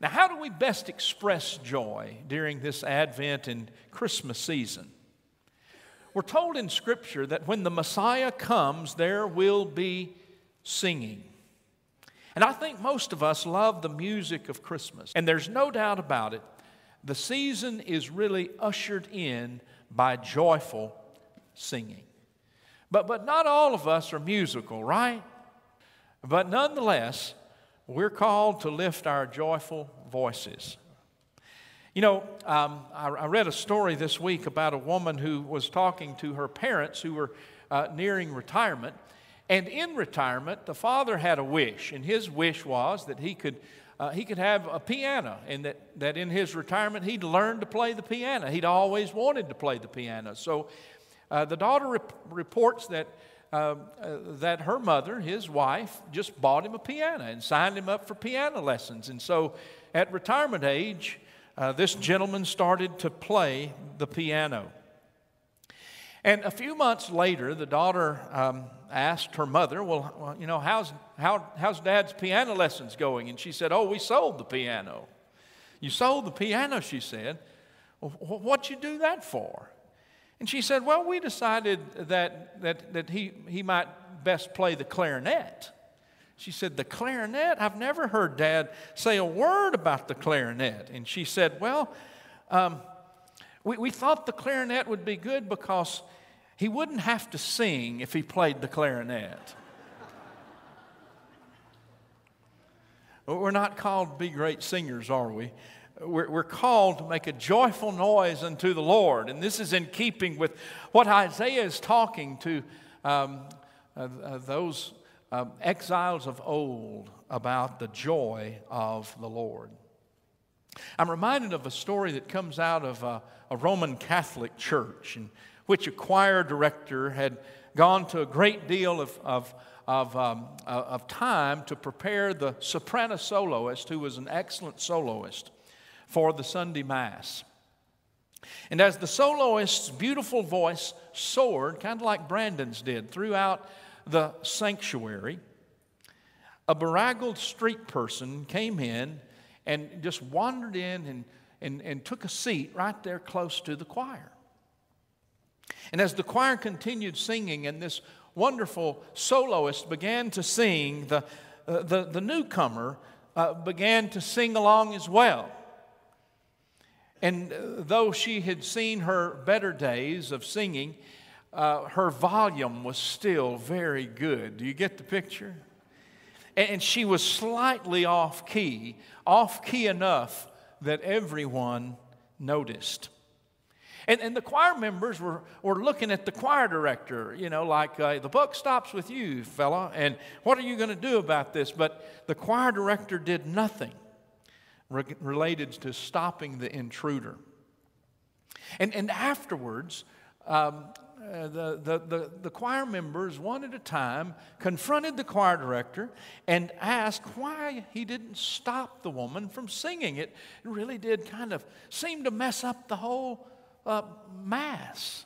Now, how do we best express joy during this Advent and Christmas season? We're told in Scripture that when the Messiah comes, there will be singing. And I think most of us love the music of Christmas. And there's no doubt about it, the season is really ushered in by joyful singing. But, but not all of us are musical, right? But nonetheless, we're called to lift our joyful voices. You know, um, I, I, read a story this week about a woman who was talking to her parents who were uh, nearing retirement. And in retirement, the father had a wish, and his wish was that he could, uh, he could have a piano, and that, that in his retirement he'd learn to play the piano. He'd always wanted to play the piano. So uh, the daughter rep- reports that uh, uh, that her mother, his wife, just bought him a piano and signed him up for piano lessons. And so at retirement age, uh, this gentleman started to play the piano. And a few months later, the daughter um, asked her mother, well, you know, how's, how, how's dad's piano lessons going? And she said, Oh, we sold the piano. You sold the piano, she said. Well, what'd you do that for? And she said, Well, we decided that, that, that he, he might best play the clarinet. She said, The clarinet? I've never heard Dad say a word about the clarinet. And she said, Well, um, we, we thought the clarinet would be good because he wouldn't have to sing if he played the clarinet. We're not called to be great singers, are we? We're, we're called to make a joyful noise unto the Lord. And this is in keeping with what Isaiah is talking to um, uh, uh, those um, exiles of old about the joy of the Lord. I'm reminded of a story that comes out of a, a Roman Catholic church in which a choir director had gone to a great deal of, of, of, um, uh, of time to prepare the soprano soloist, who was an excellent soloist for the Sunday Mass. And as the soloist's beautiful voice soared, kind of like Brandon's did, throughout the sanctuary, a beraggled street person came in and just wandered in and, and, and took a seat right there close to the choir. And as the choir continued singing, and this wonderful soloist began to sing, the, uh, the, the newcomer uh, began to sing along as well. And uh, though she had seen her better days of singing, uh, her volume was still very good. Do you get the picture? And, she was slightly off key, off key enough that everyone noticed. And, and the choir members were, were looking at the choir director, you know, like, uh, the buck stops with you, fella, and what are you going to do about this? But the choir director did nothing re- related to stopping the intruder. And, and afterwards, um, uh, the, the, the, the, choir members, one at a time, confronted the choir director and asked why he didn't stop the woman from singing. It really did kind of seem to mess up the whole uh, Mass.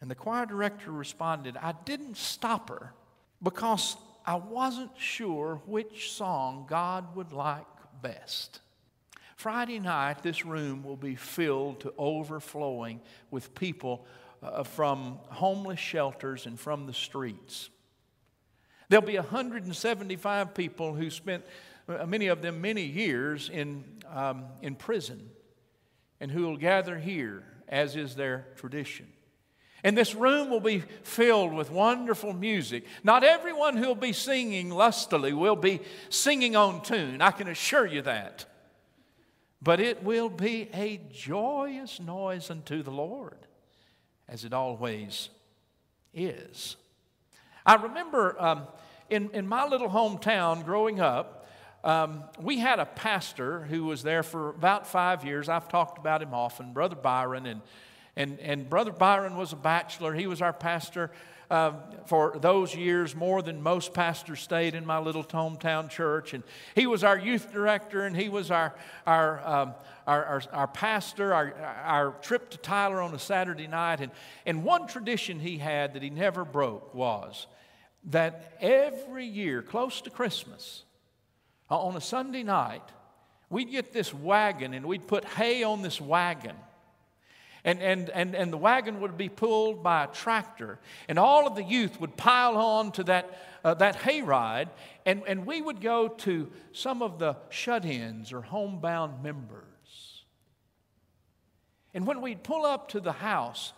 And the choir director responded, I didn't stop her because I wasn't sure which song God would like best. Friday night, this room will be filled to overflowing with people uh, from homeless shelters and from the streets. There'll be 175 people who spent, uh, many of them, many years in, um, in prison and who will gather here, as is their tradition. And this room will be filled with wonderful music. Not everyone who'll be singing lustily will be singing on tune, I can assure you that but it will be a joyous noise unto the Lord, as it always is. I remember um, in, in my little hometown growing up, um, we had a pastor who was there for about five years. I've talked about him often, Brother Byron. And, and, and Brother Byron was a bachelor. He was our pastor uh, for those years more than most pastors stayed in my little hometown church. And he was our youth director, and he was our, our, um, our, our, our, pastor, our, our trip to Tyler on a Saturday night. And, and one tradition he had that he never broke was that every year, close to Christmas, on a Sunday night, we'd get this wagon and we'd put hay on this wagon. And, and, and, and the wagon would be pulled by a tractor, and all of the youth would pile on to that, uh, that hayride, and, and we would go to some of the shut ins or homebound members. And when we'd pull up to the house,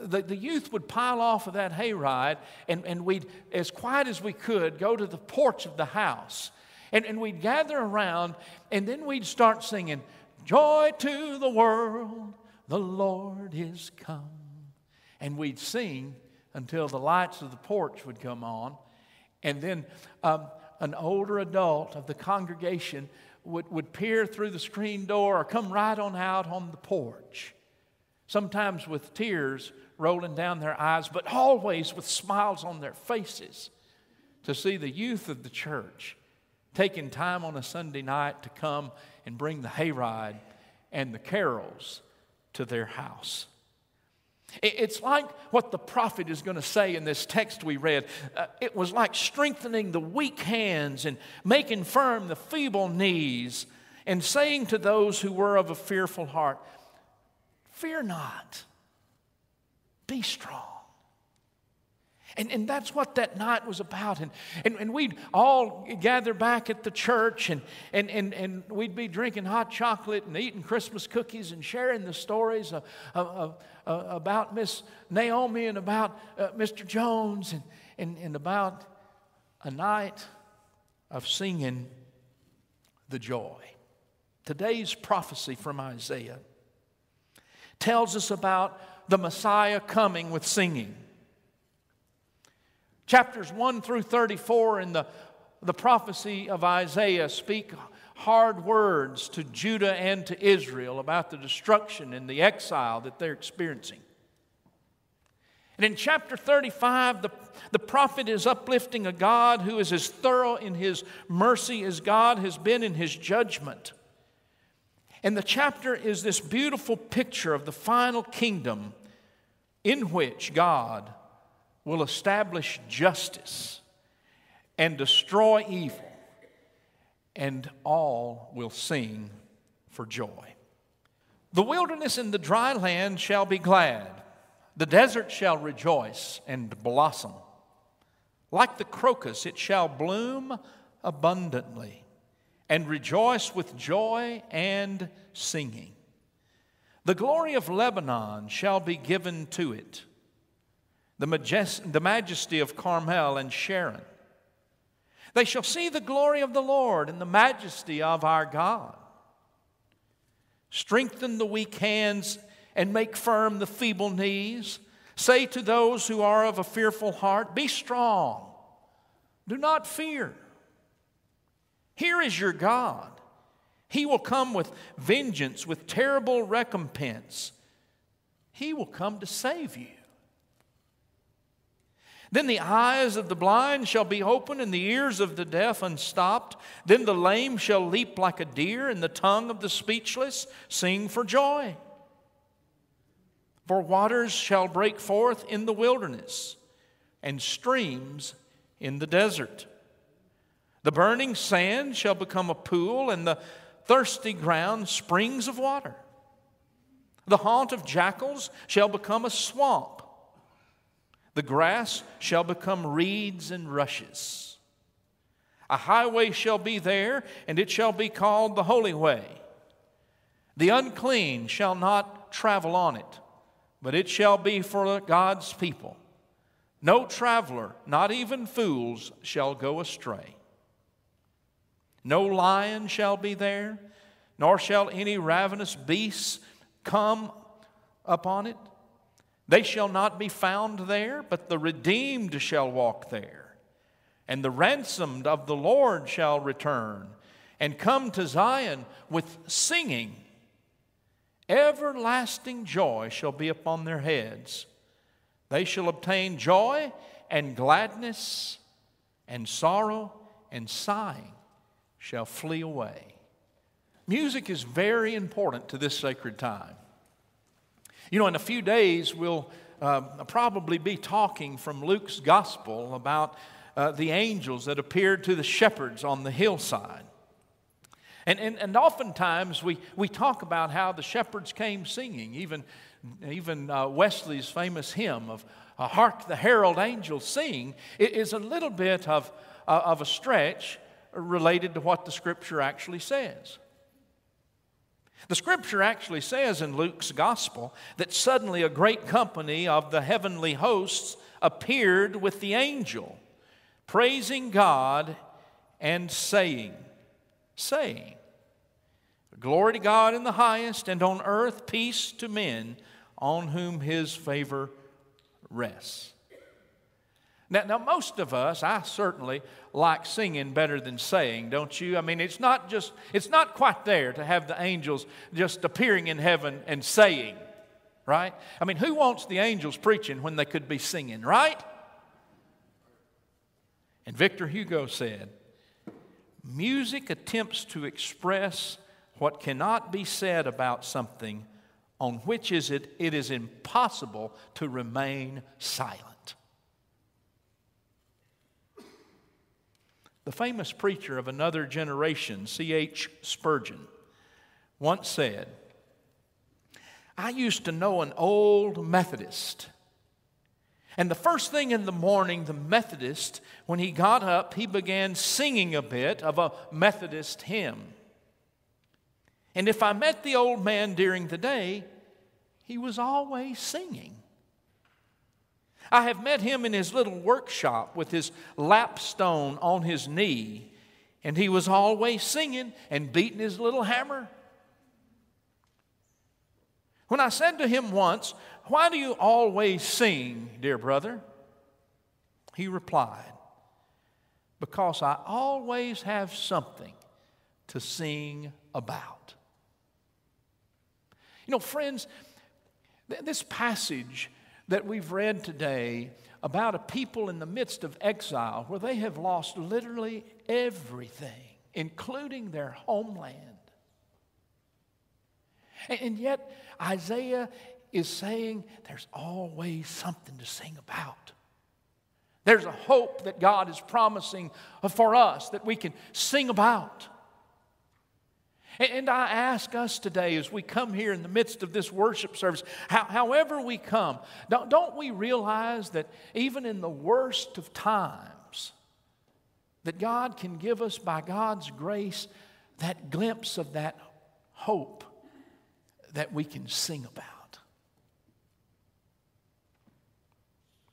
the, the youth would pile off of that hayride, and, and we'd, as quiet as we could, go to the porch of the house. And, and we'd gather around, and then we'd start singing, Joy to the world, the Lord is come. And we'd sing until the lights of the porch would come on. And then um, an older adult of the congregation would, would peer through the screen door or come right on out on the porch, sometimes with tears rolling down their eyes, but always with smiles on their faces to see the youth of the church taking time on a Sunday night to come and bring the hayride and the carols to their house. It's like what the prophet is going to say in this text we read. Uh, it was like strengthening the weak hands and making firm the feeble knees and saying to those who were of a fearful heart, Fear not, be strong. And, and that's what that night was about. And, and, and we'd all gather back at the church and, and, and, and we'd be drinking hot chocolate and eating Christmas cookies and sharing the stories of, of, of, about Miss Naomi and about uh, Mr. Jones and, and, and about a night of singing the joy. Today's prophecy from Isaiah tells us about the Messiah coming with singing. Chapters 1 through 34 in the, the prophecy of Isaiah speak hard words to Judah and to Israel about the destruction and the exile that they're experiencing. And in chapter 35, the, the prophet is uplifting a God who is as thorough in his mercy as God has been in his judgment. And the chapter is this beautiful picture of the final kingdom in which God will establish justice and destroy evil, and all will sing for joy. The wilderness and the dry land shall be glad, the desert shall rejoice and blossom. Like the crocus, it shall bloom abundantly and rejoice with joy and singing. The glory of Lebanon shall be given to it the, majest- the majesty of Carmel and Sharon. They shall see the glory of the Lord and the majesty of our God. Strengthen the weak hands and make firm the feeble knees. Say to those who are of a fearful heart, Be strong, do not fear. Here is your God. He will come with vengeance, with terrible recompense. He will come to save you. Then the eyes of the blind shall be opened, and the ears of the deaf unstopped. Then the lame shall leap like a deer, and the tongue of the speechless sing for joy. For waters shall break forth in the wilderness, and streams in the desert. The burning sand shall become a pool, and the thirsty ground springs of water. The haunt of jackals shall become a swamp the grass shall become reeds and rushes. A highway shall be there, and it shall be called the Holy Way. The unclean shall not travel on it, but it shall be for God's people. No traveler, not even fools, shall go astray. No lion shall be there, nor shall any ravenous beast come upon it. They shall not be found there, but the redeemed shall walk there. And the ransomed of the Lord shall return and come to Zion with singing. Everlasting joy shall be upon their heads. They shall obtain joy and gladness, and sorrow and sighing shall flee away. Music is very important to this sacred time. You know, in a few days, we'll uh, probably be talking from Luke's gospel about uh, the angels that appeared to the shepherds on the hillside. And, and, and oftentimes we, we talk about how the shepherds came singing, even, even uh, Wesley's famous hymn of Hark the Herald Angels Sing is a little bit of, uh, of a stretch related to what the scripture actually says. The scripture actually says in Luke's gospel that suddenly a great company of the heavenly hosts appeared with the angel, praising God and saying, saying, Glory to God in the highest, and on earth peace to men on whom his favor rests. Now, now, most of us, I certainly like singing better than saying, don't you? I mean, it's not just, it's not quite there to have the angels just appearing in heaven and saying, right? I mean, who wants the angels preaching when they could be singing, right? And Victor Hugo said, Music attempts to express what cannot be said about something on which is it, it is impossible to remain silent. The famous preacher of another generation, C.H. Spurgeon, once said, I used to know an old Methodist. And the first thing in the morning, the Methodist, when he got up, he began singing a bit of a Methodist hymn. And if I met the old man during the day, he was always singing. I have met him in his little workshop with his lapstone on his knee, and he was always singing and beating his little hammer. When I said to him once, Why do you always sing, dear brother? He replied, Because I always have something to sing about. You know, friends, this passage that we've read today about a people in the midst of exile where they have lost literally everything, including their homeland. And yet, Isaiah is saying there's always something to sing about. There's a hope that God is promising for us that we can sing about. And I ask us today as we come here in the midst of this worship service, however we come, don't, don't we realize that even in the worst of times, that God can give us by God's grace that glimpse of that hope that we can sing about?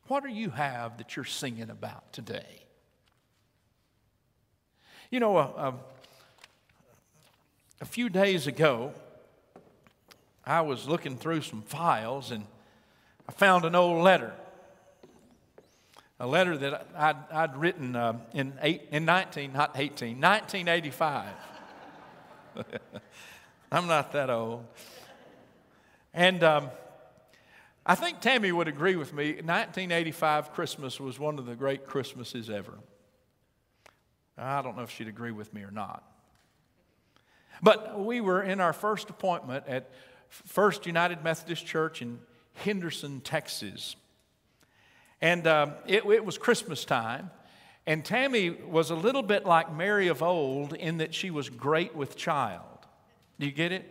What do you have that you're singing about today? You know, a, a a few days ago, I was looking through some files and I found an old letter. A letter that I'd, I'd written uh, in, eight, in 19, not 18, 1985. I'm not that old. And um, I think Tammy would agree with me 1985 Christmas was one of the great Christmases ever. I don't know if she'd agree with me or not. But we were in our first appointment at First United Methodist Church in Henderson, Texas. And uh, it, it was Christmas time. And Tammy was a little bit like Mary of old in that she was great with child. Do you get it?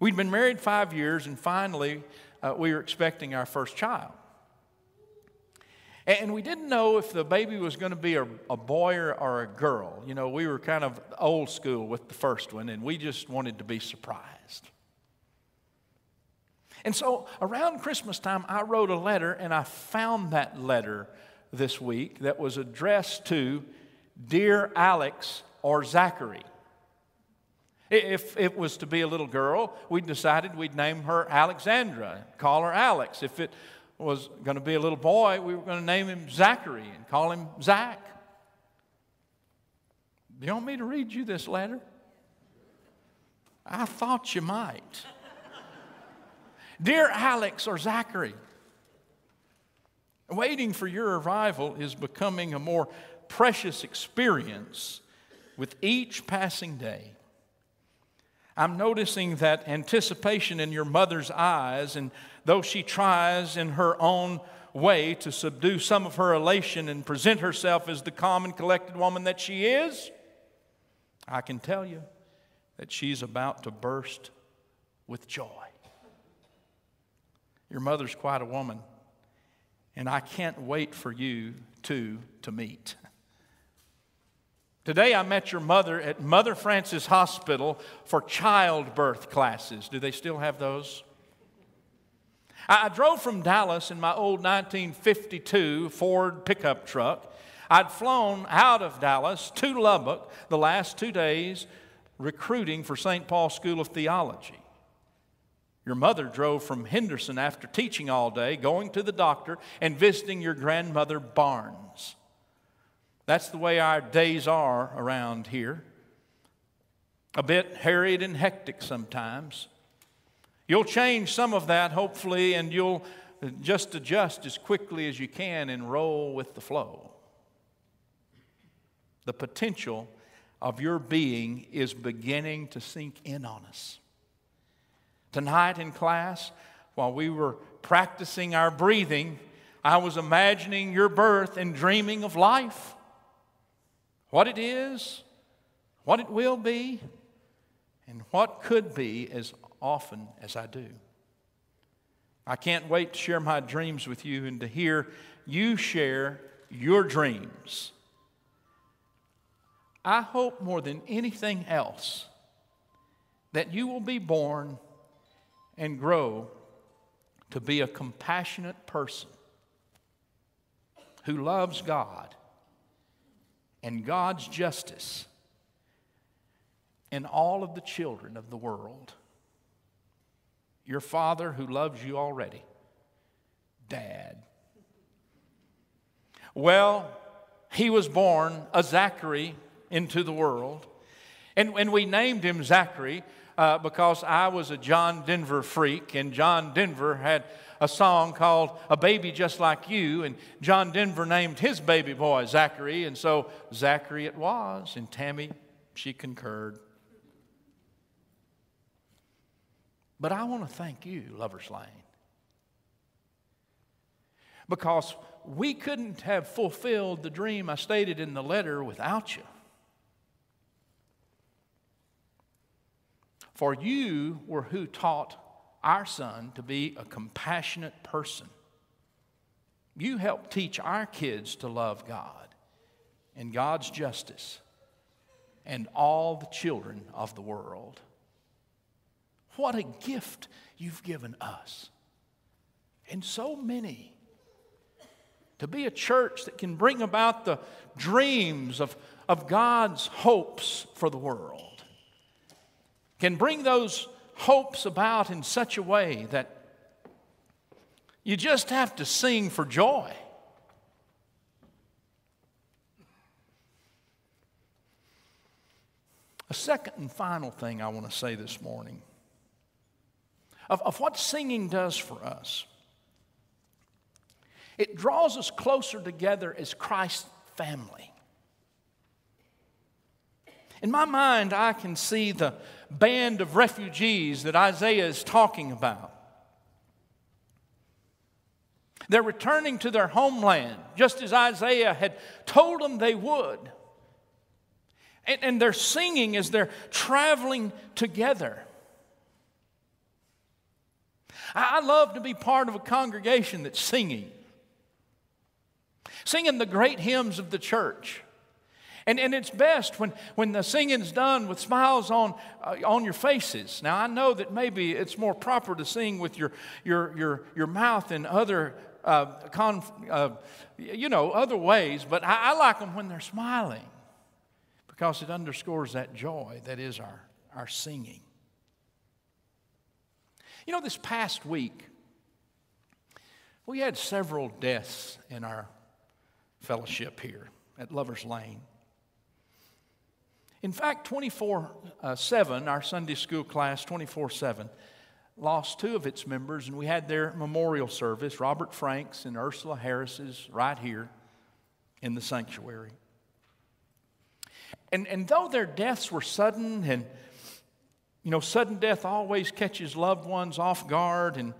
We'd been married five years, and finally, uh, we were expecting our first child. And we didn't know if the baby was going to be a, a boy or, or, a girl. You know, we were kind of old school with the first one, and we just wanted to be surprised. And so around Christmas time, I wrote a letter, and I found that letter this week that was addressed to Dear Alex or Zachary. If it was to be a little girl, we decided we'd name her Alexandra, call her Alex. If it was going to be a little boy, we were going to name him Zachary and call him Zach. Do you want me to read you this letter? I thought you might. Dear Alex or Zachary, waiting for your arrival is becoming a more precious experience with each passing day. I'm noticing that anticipation in your mother's eyes, and though she tries in her own way to subdue some of her elation and present herself as the calm and collected woman that she is, I can tell you that she's about to burst with joy. Your mother's quite a woman, and I can't wait for you two to meet. Today I met your mother at Mother Frances Hospital for childbirth classes. Do they still have those? I drove from Dallas in my old 1952 Ford pickup truck. I'd flown out of Dallas to Lubbock the last two days recruiting for St. Paul School of Theology. Your mother drove from Henderson after teaching all day, going to the doctor, and visiting your grandmother Barnes. That's the way our days are around here. A bit harried and hectic sometimes. You'll change some of that, hopefully, and you'll just adjust as quickly as you can and roll with the flow. The potential of your being is beginning to sink in on us. Tonight in class, while we were practicing our breathing, I was imagining your birth and dreaming of life, what it is, what it will be, and what could be as often as I do. I can't wait to share my dreams with you and to hear you share your dreams. I hope more than anything else that you will be born and grow to be a compassionate person who loves God and God's justice and all of the children of the world. Your father who loves you already, Dad. Well, he was born a Zachary into the world, and, and we named him Zachary uh, because I was a John Denver freak, and John Denver had a song called A Baby Just Like You, and John Denver named his baby boy Zachary, and so Zachary it was, and Tammy, she concurred. But I want to thank you, Lover's Lane, because we couldn't have fulfilled the dream I stated in the letter without you. For you were who taught our son to be a compassionate person. You helped teach our kids to love God and God's justice and all the children of the world. What a gift you've given us and so many. To be a church that can bring about the dreams of, of God's hopes for the world can bring those hopes about in such a way that you just have to sing for joy. A second and final thing I want to say this morning of, of what singing does for us. It draws us closer together as Christ's family. In my mind, I can see the band of refugees that Isaiah is talking about. They're returning to their homeland, just as Isaiah had told them they would. And, and they're singing as they're traveling together. I, love to be part of a congregation that's singing, singing the great hymns of the church. And, and it's best when, when the singing's done with smiles on, uh, on your faces. Now, I know that maybe it's more proper to sing with your, your, your, your mouth in other, uh, con, uh, you know, other ways, but I, I like them when they're smiling because it underscores that joy that is our, our singing. You know, this past week, we had several deaths in our fellowship here at Lover's Lane. In fact, 24 uh, 7, our Sunday school class, 24 7, lost two of its members, and we had their memorial service, Robert Franks and Ursula Harris's, right here in the sanctuary. And, and though their deaths were sudden, and you know, sudden death always catches loved ones off guard, and,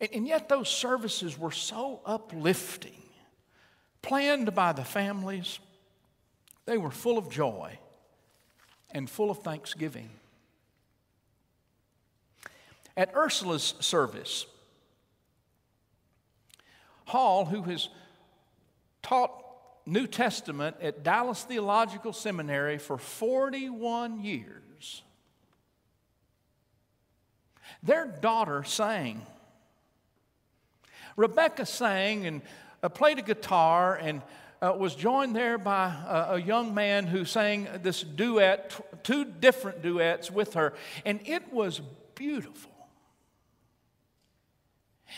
and, and yet those services were so uplifting, planned by the families they were full of joy. and full of thanksgiving. At Ursula's service, Hall, who has taught New Testament at Dallas Theological Seminary for 41 years, their daughter sang. Rebecca sang and uh, played a guitar and uh, was joined there by a, a, young man who sang this duet, two different duets with her, and it was beautiful.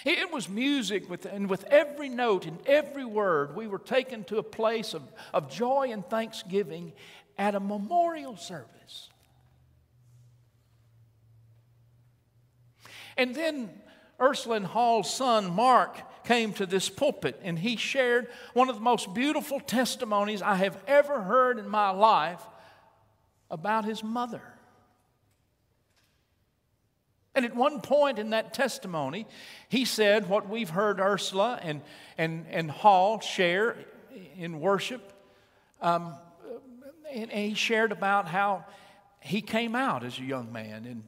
It was music, with, and with every note and every word, we were taken to a place of, of joy and thanksgiving at a memorial service. And then Ursula Hall's son, Mark, came to this pulpit and he shared one of the most beautiful testimonies I have ever heard in my life about his mother. And at one point in that testimony, he said what we've heard Ursula and, and, and Hall share in worship. Um, and, and he shared about how he came out as a young man and,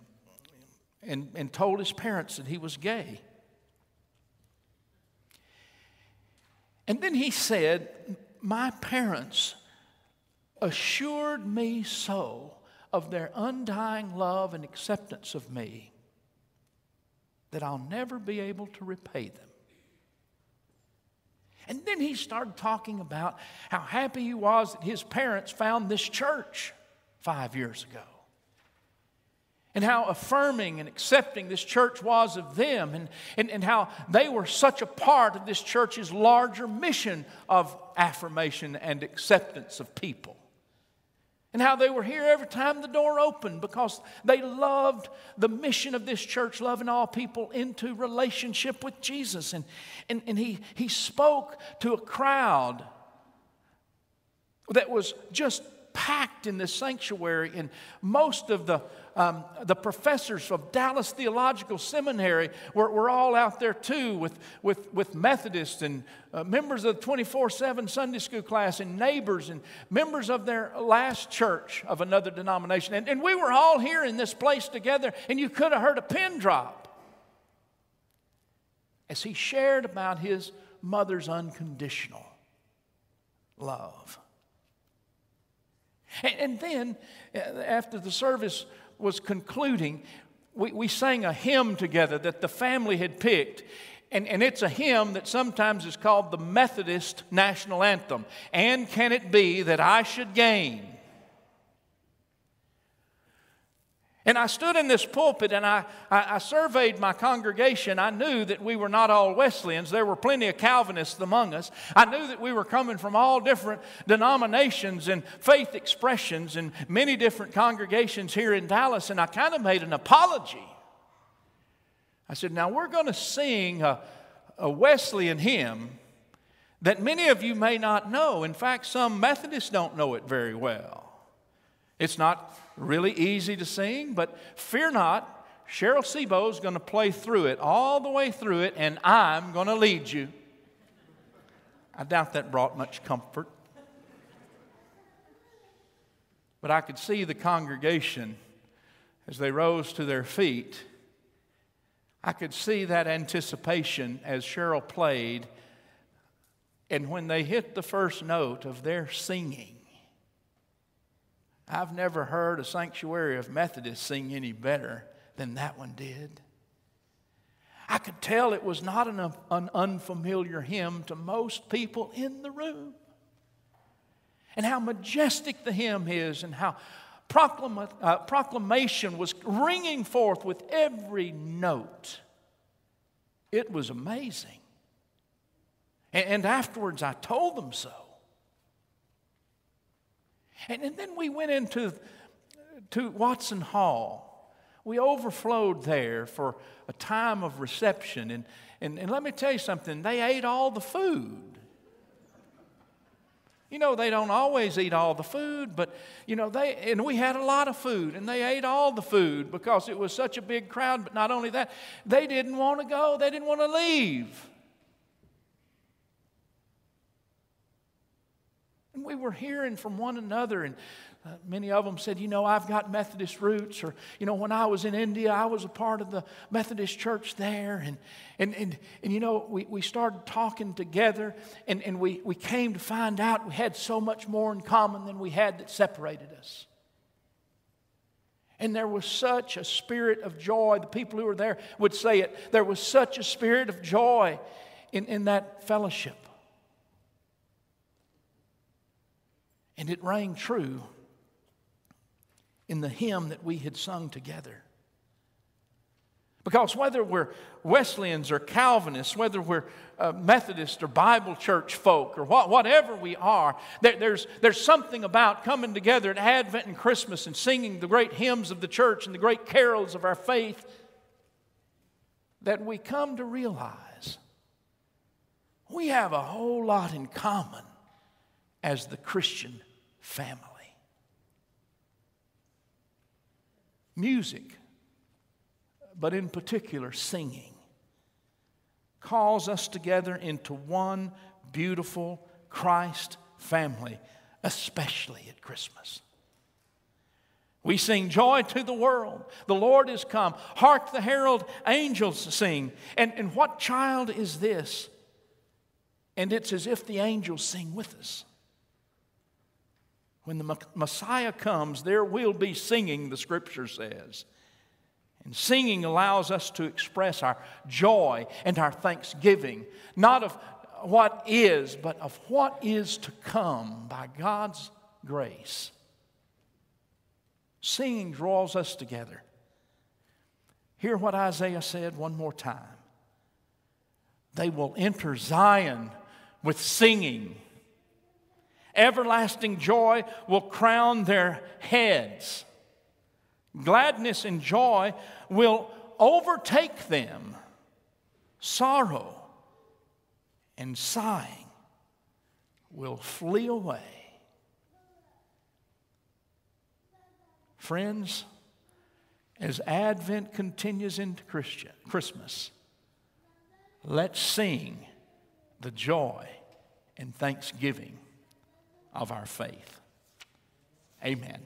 and, and told his parents that he was gay. And then he said, My parents assured me so of their undying love and acceptance of me that I'll never be able to repay them. And then he started talking about how happy he was that his parents found this church five years ago. And how affirming and accepting this church was of them, and, and, and how they were such a part of this church's larger mission of affirmation and acceptance of people and how they were here every time the door opened because they loved the mission of this church, loving all people into relationship with Jesus. And, and, and he, he spoke to a crowd that was just packed in this sanctuary, and most of the um, the professors of Dallas Theological Seminary were, were all out there too with, with, with Methodists and uh, members of the 24 7 Sunday school class and neighbors and members of their last church of another denomination. And, and we were all here in this place together, and you could have heard a pin drop as he shared about his mother's unconditional love. And, then, uh, after the service was concluding, we, we sang a hymn together that the family had picked. And, and it's a hymn that sometimes is called the Methodist National Anthem. And can it be that I should gain And I stood in this pulpit and I, I, I, surveyed my congregation. I knew that we were not all Wesleyans. There were plenty of Calvinists among us. I knew that we were coming from all different denominations and faith expressions and many different congregations here in Dallas. And I kind of made an apology. I said, Now we're going to sing a, a Wesleyan hymn that many of you may not know. In fact, some Methodists don't know it very well. It's not really easy to sing, but fear not. Cheryl Sebo is going to play through it, all the way through it, and I'm going to lead you. I doubt that brought much comfort. But I could see the congregation as they rose to their feet. I could see that anticipation as Cheryl played. And when they hit the first note of their singing, I've never heard a sanctuary of Methodists sing any better than that one did. I could tell it was not an, an unfamiliar hymn to most people in the room. And how majestic the hymn is, and how proclama, uh, proclamation was ringing forth with every note. It was amazing. And, and afterwards, I told them so. And, and then we went into to Watson Hall. We overflowed there for a time of reception. And, and, and let me tell you something, they ate all the food. You know, they don't always eat all the food, but, you know, they, and we had a lot of food, and they ate all the food because it was such a big crowd. But not only that, they didn't want to go, they didn't want to leave. And we were hearing from one another and uh, many of them said, You know, I've got Methodist roots, or, you know, when I was in India, I was a part of the Methodist church there. And, and, and, and you know, we, we started talking together, and, and we, we came to find out we had so much more in common than we had that separated us. And there was such a spirit of joy. The people who were there would say it. There was such a spirit of joy in, in that fellowship. And it rang true in the hymn that we had sung together. Because whether we're Wesleyans or Calvinists, whether we're uh, Methodist or Bible church folk or what, whatever we are, there, there's, there's something about coming together at Advent and Christmas and singing the great hymns of the church and the great carols of our faith that we come to realize we have a whole lot in common as the Christian family. Music, but in particular, singing, calls us together into one beautiful Christ family, especially at Christmas. We sing joy to the world. The Lord is come. Hark the herald angels sing. And, and what child is this? And it's as if the angels sing with us. When the Messiah comes, there will be singing, the scripture says. And singing allows us to express our joy and our thanksgiving, not of what is, but of what is to come by God's grace. Singing draws us together. Hear what Isaiah said one more time. They will enter Zion with singing Everlasting joy will crown their heads. Gladness and joy will overtake them. Sorrow and sighing will flee away. Friends, as Advent continues into Christian, Christmas, let's sing the joy and thanksgiving of our faith. Amen.